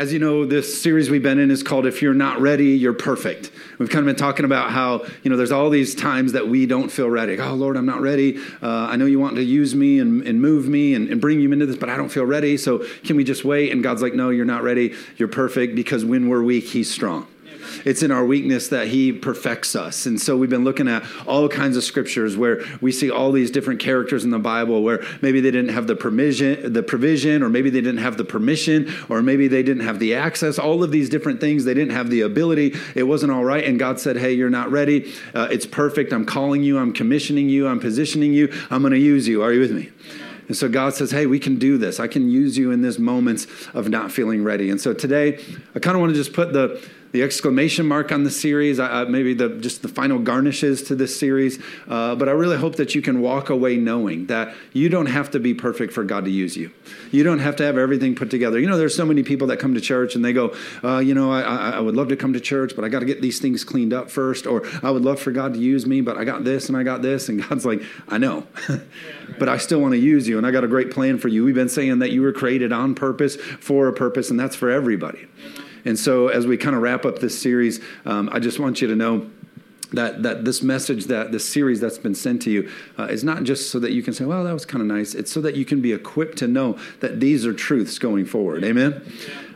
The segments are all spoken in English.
As you know, this series we've been in is called If You're Not Ready, You're Perfect. We've kind of been talking about how, you know, there's all these times that we don't feel ready. Oh, Lord, I'm not ready. Uh, I know you want to use me and, and move me and, and bring you into this, but I don't feel ready. So can we just wait? And God's like, no, you're not ready. You're perfect because when we're weak, He's strong. It's in our weakness that He perfects us. And so we've been looking at all kinds of scriptures where we see all these different characters in the Bible where maybe they didn't have the permission, the provision, or maybe they didn't have the permission, or maybe they didn't have the access. All of these different things, they didn't have the ability. It wasn't all right. And God said, "Hey, you're not ready. Uh, it's perfect. I'm calling you. I'm commissioning you. I'm positioning you. I'm going to use you. Are you with me?" And so God says, Hey, we can do this. I can use you in this moments of not feeling ready. And so today, I kind of want to just put the the exclamation mark on the series, uh, maybe the, just the final garnishes to this series. Uh, but I really hope that you can walk away knowing that you don't have to be perfect for God to use you. You don't have to have everything put together. You know, there's so many people that come to church and they go, uh, you know, I, I, would love to come to church, but I got to get these things cleaned up first. Or I would love for God to use me, but I got this and I got this. And God's like, I know, but I still want to use you. And I got a great plan for you. We've been saying that you were created on purpose for a purpose, and that's for everybody. And so, as we kind of wrap up this series, um, I just want you to know that that this message that this series that's been sent to you uh, is not just so that you can say well that was kind of nice it's so that you can be equipped to know that these are truths going forward amen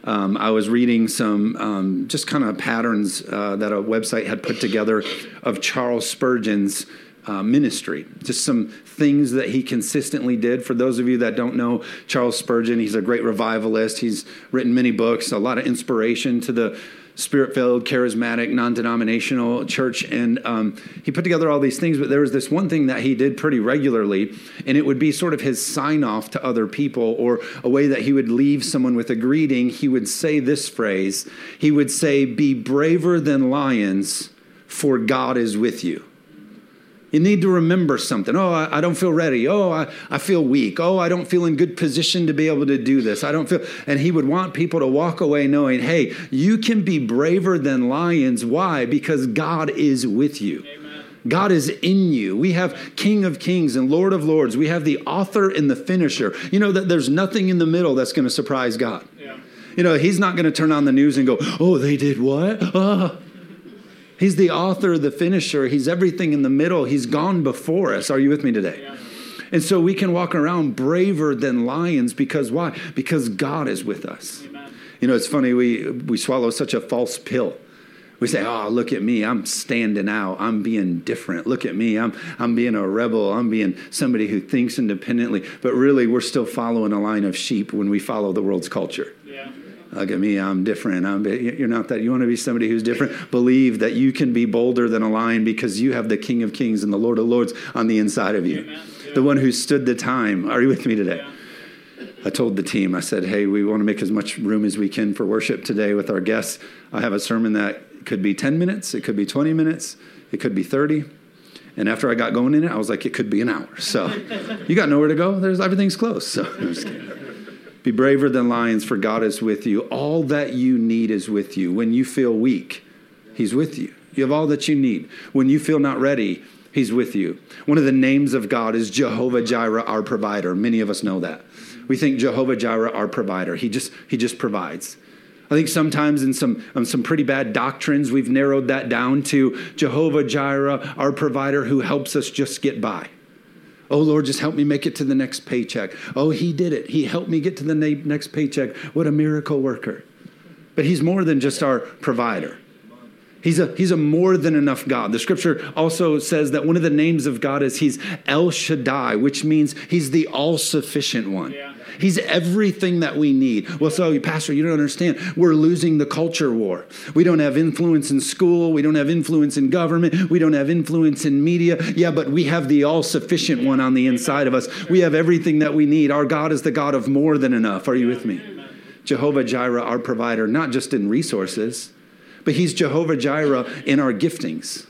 um, i was reading some um, just kind of patterns uh, that a website had put together of charles spurgeon's uh, ministry. Just some things that he consistently did. For those of you that don't know Charles Spurgeon, he's a great revivalist. He's written many books, a lot of inspiration to the spirit filled, charismatic, non denominational church. And um, he put together all these things, but there was this one thing that he did pretty regularly, and it would be sort of his sign off to other people or a way that he would leave someone with a greeting. He would say this phrase He would say, Be braver than lions, for God is with you. You need to remember something. Oh, I, I, don't feel ready. Oh, I, I feel weak. Oh, I don't feel in good position to be able to do this. I don't feel. And he would want people to walk away knowing, hey, you can be braver than lions. Why? Because God is with you. Amen. God is in you. We have King of Kings and Lord of Lords. We have the author and the finisher. You know that there's nothing in the middle that's going to surprise God. Yeah. You know, He's not going to turn on the news and go, oh, they did what? Oh. He's the author, the finisher. He's everything in the middle. He's gone before us. Are you with me today? And so we can walk around braver than lions because why? Because God is with us. Amen. You know, it's funny, we, we swallow such a false pill. We say, oh, look at me. I'm standing out. I'm being different. Look at me. I'm, I'm being a rebel. I'm being somebody who thinks independently. But really, we're still following a line of sheep when we follow the world's culture. Yeah look at me, I'm different. I'm, you're not that. You want to be somebody who's different. Believe that you can be bolder than a lion because you have the King of Kings and the Lord of Lords on the inside of you. The one who stood the time. Are you with me today? I told the team, I said, hey, we want to make as much room as we can for worship today with our guests. I have a sermon that could be 10 minutes, it could be 20 minutes, it could be 30. And after I got going in it, I was like, it could be an hour. So you got nowhere to go. There's everything's close. So be braver than lions, for God is with you. All that you need is with you. When you feel weak, He's with you. You have all that you need. When you feel not ready, He's with you. One of the names of God is Jehovah Jireh, our provider. Many of us know that. We think Jehovah Jireh, our provider. He just, he just provides. I think sometimes in some, um, some pretty bad doctrines, we've narrowed that down to Jehovah Jireh, our provider, who helps us just get by. Oh, Lord, just help me make it to the next paycheck. Oh, He did it. He helped me get to the next paycheck. What a miracle worker. But He's more than just our provider. He's a, he's a more than enough God. The scripture also says that one of the names of God is He's El Shaddai, which means He's the all sufficient one. Yeah. He's everything that we need. Well, so, Pastor, you don't understand. We're losing the culture war. We don't have influence in school. We don't have influence in government. We don't have influence in media. Yeah, but we have the all sufficient one on the inside of us. We have everything that we need. Our God is the God of more than enough. Are you with me? Jehovah Jireh, our provider, not just in resources, but He's Jehovah Jireh in our giftings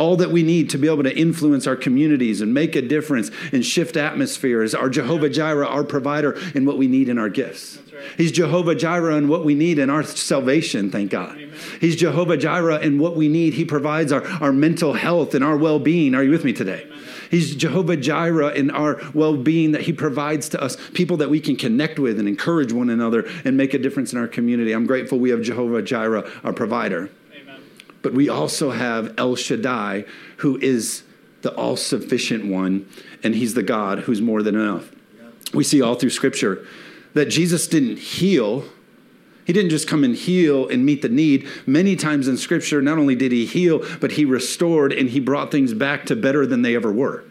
all that we need to be able to influence our communities and make a difference and shift atmospheres. Our Jehovah Jireh, our provider, and what we need in our gifts. He's Jehovah Jireh in what we need in our salvation, thank God. Amen. He's Jehovah Jireh in what we need. He provides our, our mental health and our well being. Are you with me today? Amen. He's Jehovah Jireh in our well being that He provides to us, people that we can connect with and encourage one another and make a difference in our community. I'm grateful we have Jehovah Jireh, our provider. But we also have El Shaddai, who is the all sufficient one, and He's the God who's more than enough. We see all through Scripture that Jesus didn't heal he didn't just come and heal and meet the need. Many times in Scripture, not only did he heal, but he restored and he brought things back to better than they ever were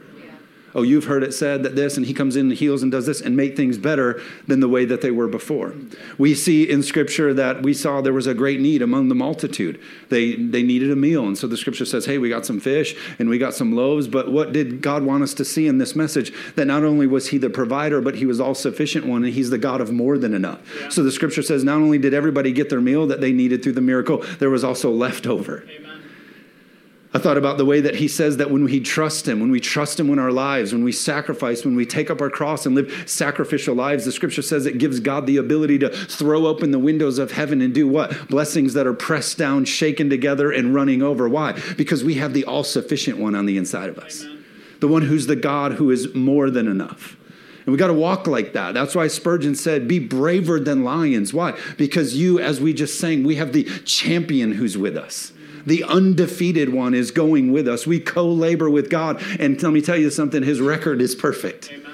oh, you've heard it said that this, and he comes in and heals and does this and make things better than the way that they were before. We see in Scripture that we saw there was a great need among the multitude. They, they needed a meal. And so the Scripture says, hey, we got some fish and we got some loaves. But what did God want us to see in this message? That not only was he the provider, but he was all sufficient one, and he's the God of more than enough. Yeah. So the Scripture says, not only did everybody get their meal that they needed through the miracle, there was also leftover. Amen. I thought about the way that he says that when we trust him, when we trust him in our lives, when we sacrifice, when we take up our cross and live sacrificial lives, the scripture says it gives God the ability to throw open the windows of heaven and do what? Blessings that are pressed down, shaken together, and running over. Why? Because we have the all sufficient one on the inside of us, Amen. the one who's the God who is more than enough. And we got to walk like that. That's why Spurgeon said, Be braver than lions. Why? Because you, as we just sang, we have the champion who's with us the undefeated one is going with us. We co labor with God. And let me tell you something, his record is perfect. Amen.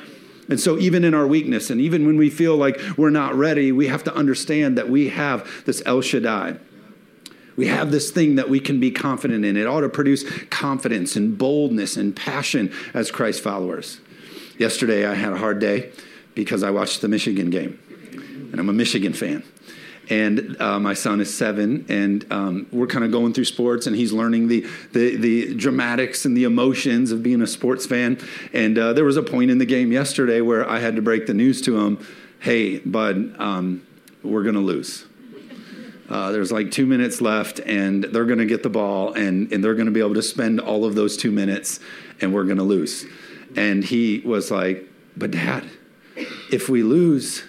And so, even in our weakness, and even when we feel like we're not ready, we have to understand that we have this El Shaddai. We have this thing that we can be confident in. It ought to produce confidence and boldness and passion as Christ followers. Yesterday, I had a hard day because I watched the Michigan game, and I'm a Michigan fan and uh, my son is seven, and um, we're kind of going through sports, and he's learning the, the, the dramatics and the emotions of being a sports fan. And uh, there was a point in the game yesterday where I had to break the news to him, "Hey, bud, um, we're gonna lose." Uh, there's like two minutes left, and they're going to get the ball, and, and they're going to be able to spend all of those two minutes, and we're going to lose. And he was like, But dad, if we lose,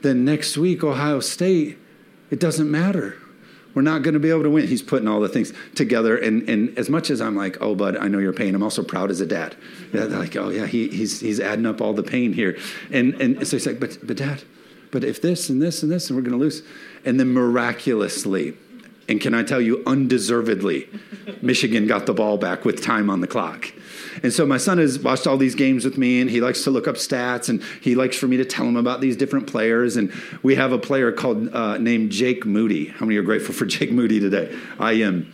then next week, Ohio State it doesn't matter. We're not going to be able to win. He's putting all the things together. And, and as much as I'm like, oh, bud, I know your pain, I'm also proud as a dad. Yeah, like, oh, yeah, he, he's, he's adding up all the pain here. And, and so he's like, but, but dad, but if this and this and this, and we're going to lose. And then miraculously, and can I tell you, undeservedly, Michigan got the ball back with time on the clock. And so my son has watched all these games with me, and he likes to look up stats, and he likes for me to tell him about these different players. And we have a player called uh, named Jake Moody. How many are grateful for Jake Moody today? I am.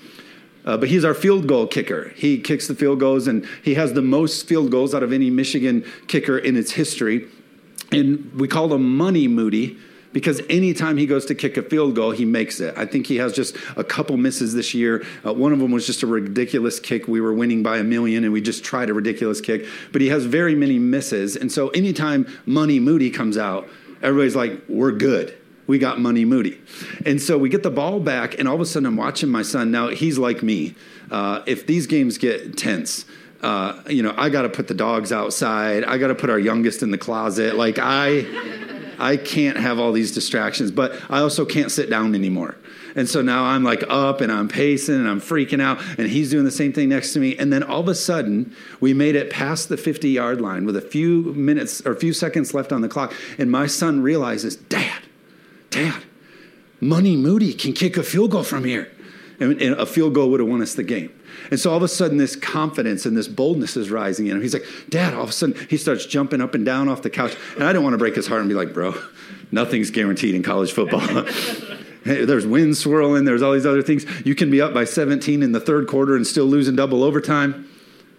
Uh, but he's our field goal kicker. He kicks the field goals, and he has the most field goals out of any Michigan kicker in its history. And we call him Money Moody because anytime he goes to kick a field goal, he makes it. I think he has just a couple misses this year. Uh, one of them was just a ridiculous kick. We were winning by a million and we just tried a ridiculous kick, but he has very many misses. And so anytime Money Moody comes out, everybody's like, we're good we got money moody and so we get the ball back and all of a sudden i'm watching my son now he's like me uh, if these games get tense uh, you know i got to put the dogs outside i got to put our youngest in the closet like i I can't have all these distractions, but I also can't sit down anymore. And so now I'm like up and I'm pacing and I'm freaking out, and he's doing the same thing next to me. And then all of a sudden, we made it past the 50 yard line with a few minutes or a few seconds left on the clock. And my son realizes, Dad, Dad, Money Moody can kick a field goal from here. And, and a field goal would have won us the game. And so all of a sudden, this confidence and this boldness is rising in him. He's like, Dad, all of a sudden, he starts jumping up and down off the couch. And I don't want to break his heart and be like, Bro, nothing's guaranteed in college football. there's wind swirling, there's all these other things. You can be up by 17 in the third quarter and still losing double overtime.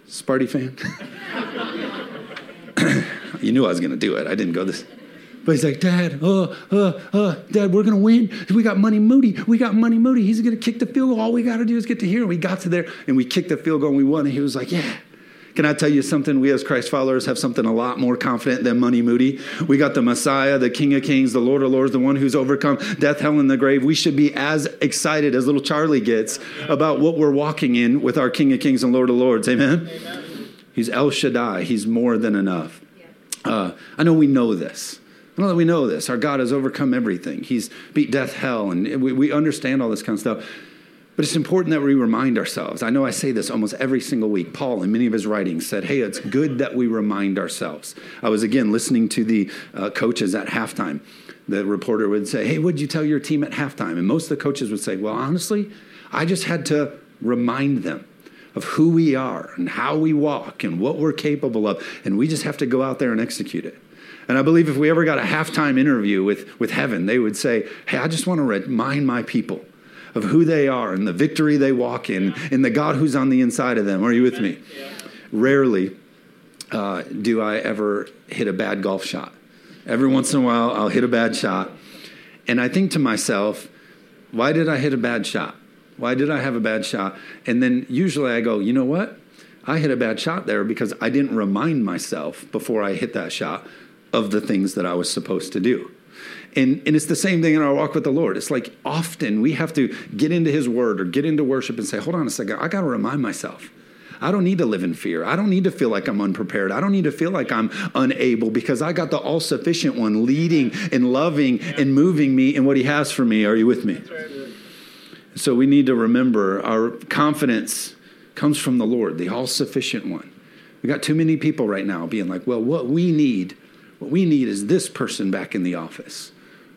Sparty fan? you knew I was going to do it. I didn't go this. But he's like, Dad, uh, uh, uh, Dad, we're to win. We got Money Moody. We got Money Moody. He's to kick the field goal. All we got to do is get to here. And We got to there and we kicked the field goal and we won. And he was like, Yeah. Can I tell you something? We as Christ followers have something a lot more confident than Money Moody. We got the Messiah, the King of Kings, the Lord of Lords, the one who's overcome death, hell, and the grave. We should be as excited as little Charlie gets about what we're walking in with our King of Kings and Lord of Lords. Amen? Amen. He's El Shaddai. He's more than enough. Uh, I know we know this. I know that we know this. Our God has overcome everything. He's beat death, hell, and we, we understand all this kind of stuff. But it's important that we remind ourselves. I know I say this almost every single week. Paul, in many of his writings, said, Hey, it's good that we remind ourselves. I was again listening to the uh, coaches at halftime. The reporter would say, Hey, what'd you tell your team at halftime? And most of the coaches would say, Well, honestly, I just had to remind them of who we are and how we walk and what we're capable of. And we just have to go out there and execute it. And I believe if we ever got a halftime interview with, with heaven, they would say, Hey, I just want to remind my people of who they are and the victory they walk in and the God who's on the inside of them. Are you with me? Yeah. Rarely uh, do I ever hit a bad golf shot. Every once in a while, I'll hit a bad shot. And I think to myself, why did I hit a bad shot? Why did I have a bad shot? And then usually I go, you know what? I hit a bad shot there because I didn't remind myself before I hit that shot of the things that I was supposed to do. And, and it's the same thing in our walk with the Lord. It's like often we have to get into His Word or get into worship and say, hold on a second, I got to remind myself. I don't need to live in fear. I don't need to feel like I'm unprepared. I don't need to feel like I'm unable because I got the all sufficient one leading and loving and moving me in what He has for me. Are you with me? So we need to remember our confidence comes from the Lord, the all sufficient one. We got too many people right now being like, well, what we need, what we need is this person back in the office.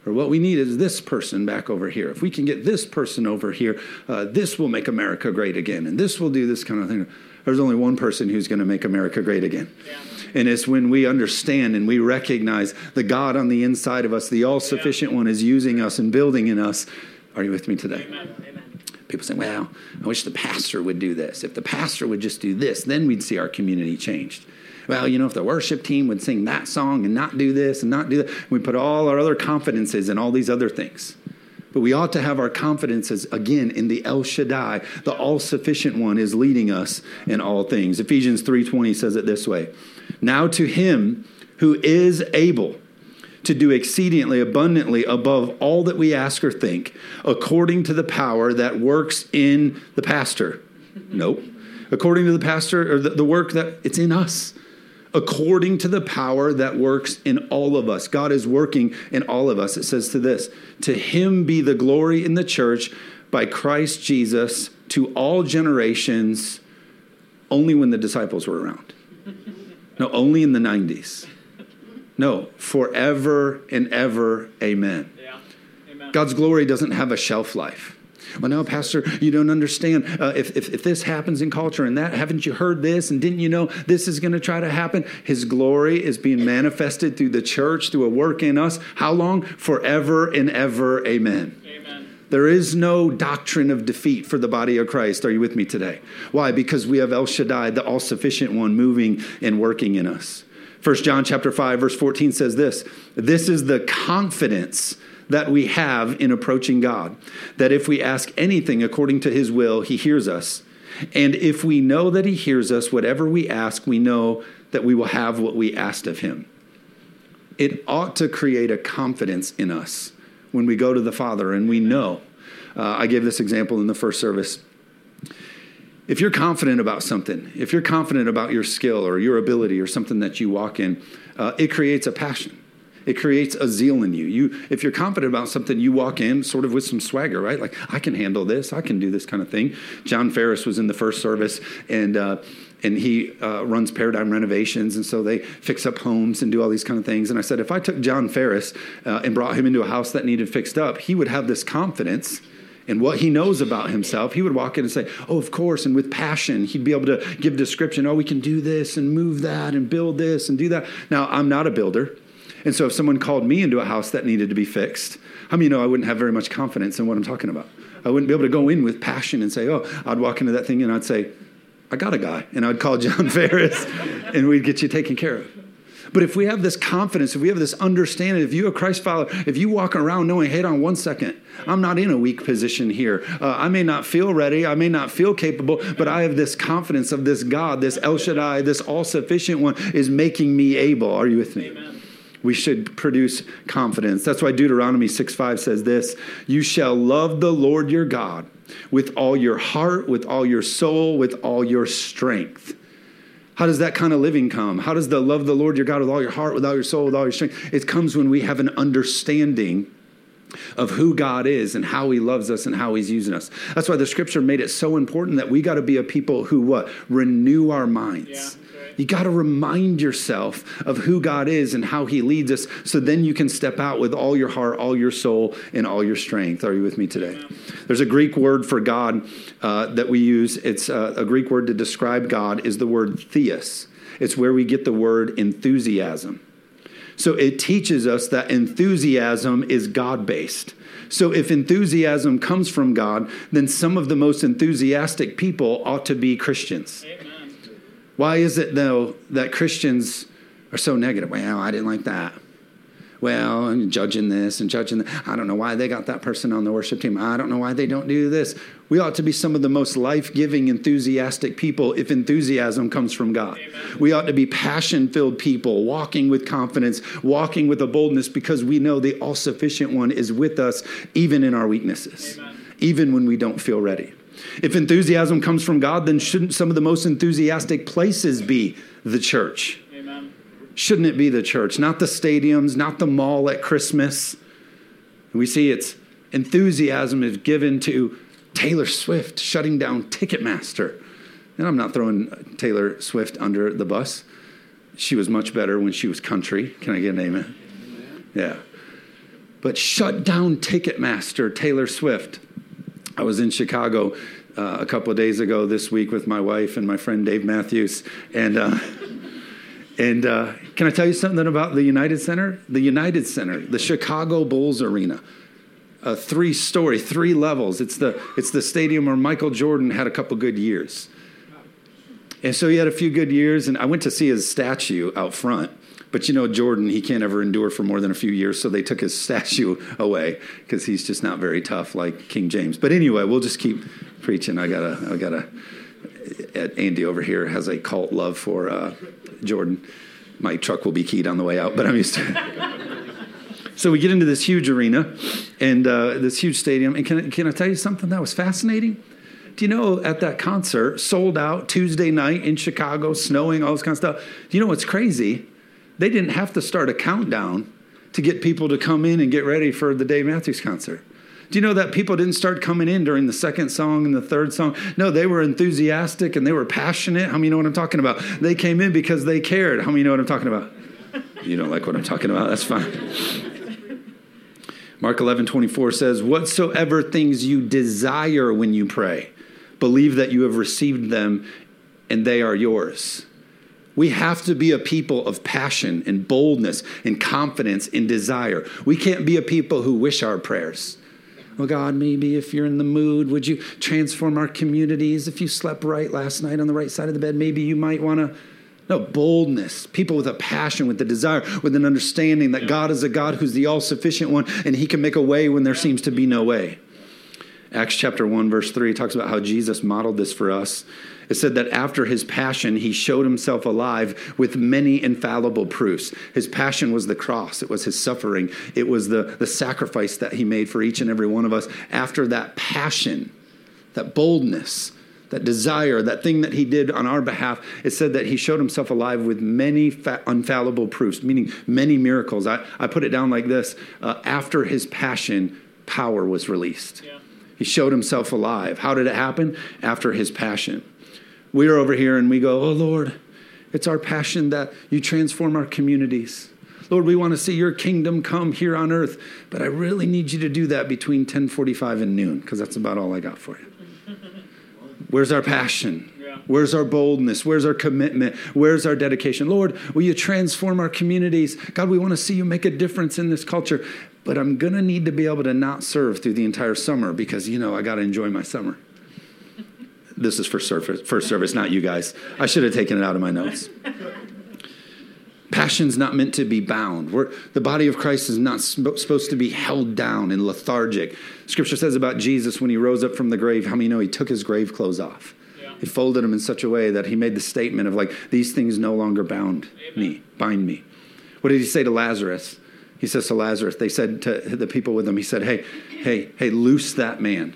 Or what we need is this person back over here. If we can get this person over here, uh, this will make America great again. And this will do this kind of thing. There's only one person who's going to make America great again. Yeah. And it's when we understand and we recognize the God on the inside of us, the all sufficient yeah. one, is using us and building in us. Are you with me today? Amen. People say, well, I wish the pastor would do this. If the pastor would just do this, then we'd see our community changed well, you know, if the worship team would sing that song and not do this and not do that, we put all our other confidences in all these other things. But we ought to have our confidences again in the El Shaddai, the all-sufficient one is leading us in all things. Ephesians 3:20 says it this way. Now to him who is able to do exceedingly abundantly above all that we ask or think, according to the power that works in the pastor. Nope. According to the pastor or the, the work that it's in us according to the power that works in all of us. God is working in all of us. It says to this To him be the glory in the church by Christ Jesus to all generations, only when the disciples were around. No, only in the 90s. No, forever and ever. Amen. Yeah. Amen. God's glory doesn't have a shelf life. Well, no, Pastor, you don't understand. Uh, if, if, if this happens in culture and that, haven't you heard this? And didn't you know this is going to try to happen? His glory is being manifested through the church, through a work in us. How long? Forever and ever. Amen. Amen. There is no doctrine of defeat for the body of Christ. Are you with me today? Why? Because we have El Shaddai, the all sufficient one, moving and working in us. 1 John chapter 5 verse 14 says this, this is the confidence that we have in approaching God. That if we ask anything according to his will, he hears us. And if we know that he hears us, whatever we ask, we know that we will have what we asked of him. It ought to create a confidence in us when we go to the Father and we know. Uh, I gave this example in the first service. If you're confident about something, if you're confident about your skill or your ability or something that you walk in, uh, it creates a passion. It creates a zeal in you. You, if you're confident about something, you walk in sort of with some swagger, right? Like I can handle this. I can do this kind of thing. John Ferris was in the first service, and uh, and he uh, runs Paradigm Renovations, and so they fix up homes and do all these kind of things. And I said, if I took John Ferris uh, and brought him into a house that needed fixed up, he would have this confidence in what he knows about himself, he would walk in and say, Oh, of course, and with passion, he'd be able to give description. Oh, we can do this and move that and build this and do that. Now, I'm not a builder. And so if someone called me into a house that needed to be fixed, how many you know I wouldn't have very much confidence in what I'm talking about? I wouldn't be able to go in with passion and say, oh, I'd walk into that thing and I'd say, I got a guy. And I'd call John Ferris and we'd get you taken care of. But if we have this confidence, if we have this understanding, if you're a Christ follower, if you walk around knowing, hey, on one second, I'm not in a weak position here. Uh, I may not feel ready, I may not feel capable, but I have this confidence of this God, this El Shaddai, this all sufficient one is making me able. Are you with me? Amen we should produce confidence. That's why Deuteronomy 6 5 says this You shall love the Lord your God with all your heart, with all your soul, with all your strength. How does that kind of living come? How does the love of the Lord your God with all your heart, with all your soul, with all your strength? It comes when we have an understanding of who God is and how he loves us and how he's using us. That's why the scripture made it so important that we got to be a people who what? Renew our minds. Yeah. You got to remind yourself of who God is and how He leads us so then you can step out with all your heart, all your soul, and all your strength. Are you with me today? Amen. There's a Greek word for God uh, that we use. It's uh, a Greek word to describe God is the word theos. It's where we get the word enthusiasm. So it teaches us that enthusiasm is God based. So if enthusiasm comes from God, then some of the most enthusiastic people ought to be Christians. Amen. Why is it, though, that Christians are so negative? Well, I didn't like that. Well, I'm judging this and judging that. I don't know why they got that person on the worship team. I don't know why they don't do this. We ought to be some of the most life giving, enthusiastic people if enthusiasm comes from God. Amen. We ought to be passion filled people, walking with confidence, walking with a boldness because we know the all sufficient one is with us even in our weaknesses, Amen. even when we don't feel ready. If enthusiasm comes from God, then shouldn't some of the most enthusiastic places be the church? Amen. Shouldn't it be the church? Not the stadiums, not the mall at Christmas. We see its enthusiasm is given to Taylor Swift shutting down Ticketmaster. And I'm not throwing Taylor Swift under the bus. She was much better when she was country. Can I get an amen? amen. Yeah. But shut down Ticketmaster, Taylor Swift. I was in Chicago uh, a couple of days ago this week with my wife and my friend Dave Matthews, and uh, and uh, can I tell you something about the United Center? The United Center, the Chicago Bulls arena, a three-story, three levels. It's the it's the stadium where Michael Jordan had a couple good years. And so he had a few good years, and I went to see his statue out front. But you know, Jordan, he can't ever endure for more than a few years, so they took his statue away because he's just not very tough like King James. But anyway, we'll just keep preaching. I got a, I got a, Andy over here has a cult love for uh, Jordan. My truck will be keyed on the way out, but I'm used to it. so we get into this huge arena and uh, this huge stadium. And can, can I tell you something that was fascinating? Do you know at that concert, sold out Tuesday night in Chicago, snowing, all this kind of stuff? Do you know what's crazy? They didn't have to start a countdown to get people to come in and get ready for the Dave Matthews concert. Do you know that people didn't start coming in during the second song and the third song? No, they were enthusiastic and they were passionate. How many know what I'm talking about? They came in because they cared. How many know what I'm talking about? You don't like what I'm talking about? That's fine. Mark 11, 24 says, Whatsoever things you desire when you pray, believe that you have received them and they are yours. We have to be a people of passion and boldness and confidence and desire. We can't be a people who wish our prayers. Well, God, maybe if you're in the mood, would you transform our communities? If you slept right last night on the right side of the bed, maybe you might want to. No, boldness. People with a passion, with a desire, with an understanding that God is a God who's the all sufficient one and he can make a way when there seems to be no way. Acts chapter 1, verse 3 talks about how Jesus modeled this for us. It said that after his passion, he showed himself alive with many infallible proofs. His passion was the cross, it was his suffering, it was the, the sacrifice that he made for each and every one of us. After that passion, that boldness, that desire, that thing that he did on our behalf, it said that he showed himself alive with many fa- infallible proofs, meaning many miracles. I, I put it down like this uh, after his passion, power was released. Yeah. He showed himself alive. How did it happen? After his passion. We're over here and we go, Oh Lord, it's our passion that you transform our communities. Lord, we want to see your kingdom come here on earth, but I really need you to do that between 10:45 and noon because that's about all I got for you. Where's our passion? Where's our boldness? Where's our commitment? Where's our dedication? Lord, will you transform our communities? God, we want to see you make a difference in this culture, but I'm going to need to be able to not serve through the entire summer because, you know, I got to enjoy my summer. This is for service, first service, not you guys. I should have taken it out of my notes. Passion's not meant to be bound. We're, the body of Christ is not supposed to be held down and lethargic. Scripture says about Jesus when he rose up from the grave, how many know he took his grave clothes off? Yeah. He folded them in such a way that he made the statement of like, these things no longer bound Amen. me, bind me. What did he say to Lazarus? He says to Lazarus, they said to the people with him, he said, hey, hey, hey, loose that man.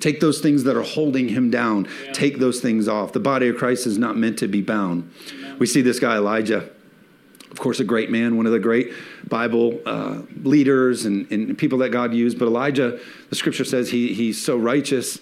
Take those things that are holding him down. Yeah. Take those things off. The body of Christ is not meant to be bound. We see this guy, Elijah. of course, a great man, one of the great Bible uh, leaders and, and people that God used. But Elijah, the scripture says he, he's so righteous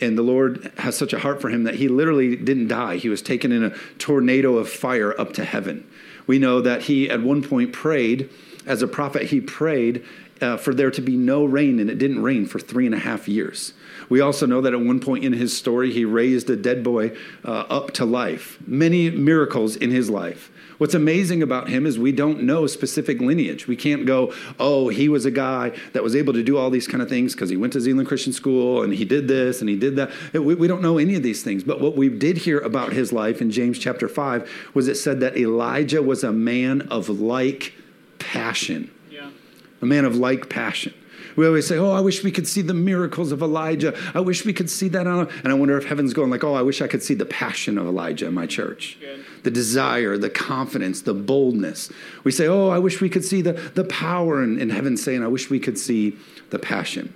and the Lord has such a heart for him that he literally didn't die. He was taken in a tornado of fire up to heaven. We know that he at one point prayed, as a prophet, he prayed uh, for there to be no rain, and it didn't rain for three and a half years. We also know that at one point in his story, he raised a dead boy uh, up to life. Many miracles in his life. What's amazing about him is we don't know specific lineage. We can't go, oh, he was a guy that was able to do all these kind of things because he went to Zeeland Christian School and he did this and he did that. We, we don't know any of these things. But what we did hear about his life in James chapter 5 was it said that Elijah was a man of like passion. Yeah. A man of like passion. We always say, "Oh, I wish we could see the miracles of Elijah. I wish we could see that on." And I wonder if heaven's going like, "Oh, I wish I could see the passion of Elijah in my church, Good. the desire, the confidence, the boldness." We say, "Oh, I wish we could see the the power," and, and heaven's saying, "I wish we could see the passion."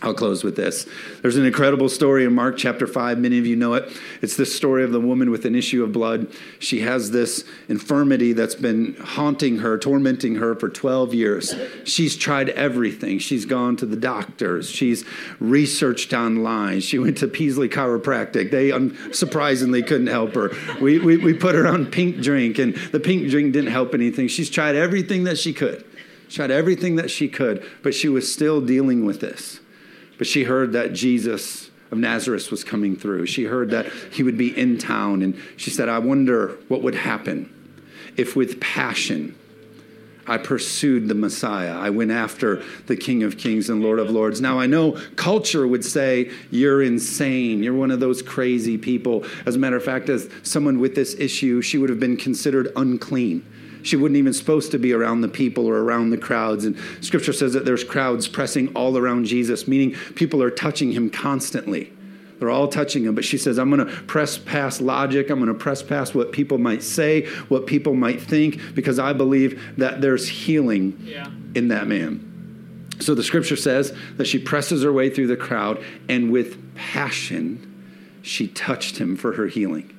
I'll close with this. There's an incredible story in Mark chapter 5. Many of you know it. It's the story of the woman with an issue of blood. She has this infirmity that's been haunting her, tormenting her for 12 years. She's tried everything. She's gone to the doctors. She's researched online. She went to Peasley Chiropractic. They unsurprisingly couldn't help her. We, we, we put her on pink drink, and the pink drink didn't help anything. She's tried everything that she could. Tried everything that she could, but she was still dealing with this. But she heard that Jesus of Nazareth was coming through. She heard that he would be in town, and she said, I wonder what would happen if, with passion, I pursued the Messiah. I went after the King of Kings and Lord of Lords. Now, I know culture would say, You're insane. You're one of those crazy people. As a matter of fact, as someone with this issue, she would have been considered unclean. She wasn't even supposed to be around the people or around the crowds. And scripture says that there's crowds pressing all around Jesus, meaning people are touching him constantly. They're all touching him. But she says, I'm going to press past logic. I'm going to press past what people might say, what people might think, because I believe that there's healing yeah. in that man. So the scripture says that she presses her way through the crowd, and with passion, she touched him for her healing.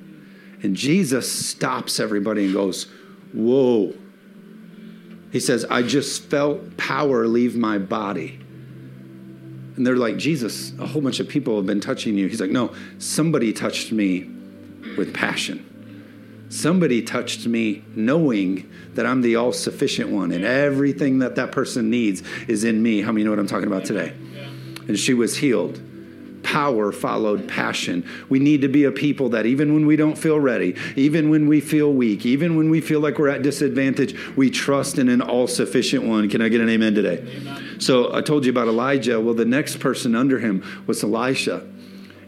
And Jesus stops everybody and goes, Whoa. He says, I just felt power leave my body. And they're like, Jesus, a whole bunch of people have been touching you. He's like, No, somebody touched me with passion. Somebody touched me knowing that I'm the all sufficient one and everything that that person needs is in me. How many know what I'm talking about today? And she was healed power followed passion. We need to be a people that even when we don't feel ready, even when we feel weak, even when we feel like we're at disadvantage, we trust in an all sufficient one. Can I get an amen today? Amen. So I told you about Elijah. Well, the next person under him was Elisha.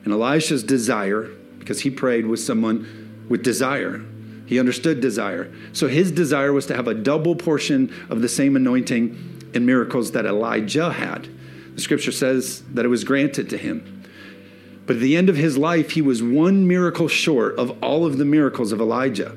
And Elisha's desire, because he prayed with someone with desire, he understood desire. So his desire was to have a double portion of the same anointing and miracles that Elijah had. The scripture says that it was granted to him. But at the end of his life, he was one miracle short of all of the miracles of Elijah.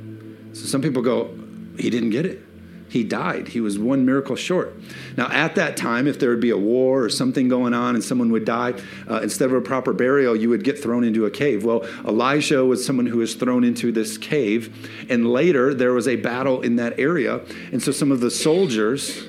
So some people go, he didn't get it. He died. He was one miracle short. Now, at that time, if there would be a war or something going on and someone would die, uh, instead of a proper burial, you would get thrown into a cave. Well, Elijah was someone who was thrown into this cave. And later, there was a battle in that area. And so some of the soldiers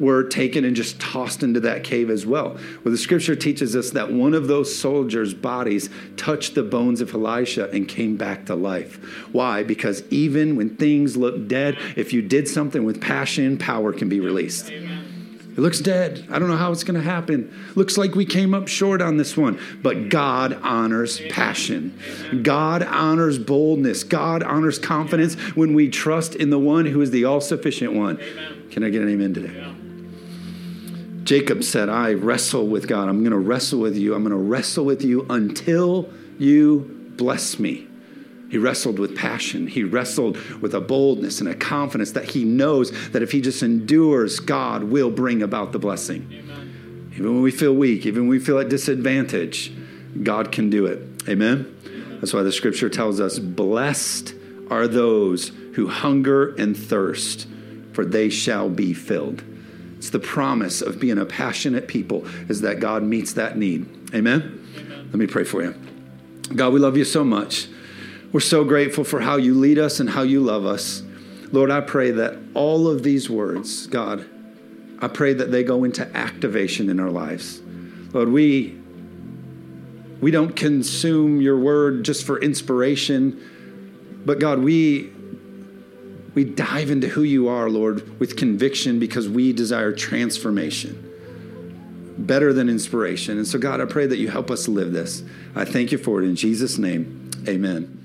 were taken and just tossed into that cave as well. Well, the scripture teaches us that one of those soldiers' bodies touched the bones of Elisha and came back to life. Why? Because even when things look dead, if you did something with passion, power can be released. Amen. It looks dead. I don't know how it's going to happen. Looks like we came up short on this one. But God honors passion. God honors boldness. God honors confidence when we trust in the one who is the all sufficient one. Can I get an amen today? Jacob said, I wrestle with God. I'm going to wrestle with you. I'm going to wrestle with you until you bless me. He wrestled with passion. He wrestled with a boldness and a confidence that he knows that if he just endures, God will bring about the blessing. Amen. Even when we feel weak, even when we feel at disadvantage, God can do it. Amen? Amen? That's why the scripture tells us, Blessed are those who hunger and thirst, for they shall be filled. It's the promise of being a passionate people is that God meets that need. Amen? Amen? Let me pray for you. God, we love you so much. We're so grateful for how you lead us and how you love us. Lord, I pray that all of these words, God, I pray that they go into activation in our lives. Lord, we we don't consume your word just for inspiration, but God, we we dive into who you are, Lord, with conviction because we desire transformation better than inspiration. And so, God, I pray that you help us live this. I thank you for it in Jesus' name. Amen.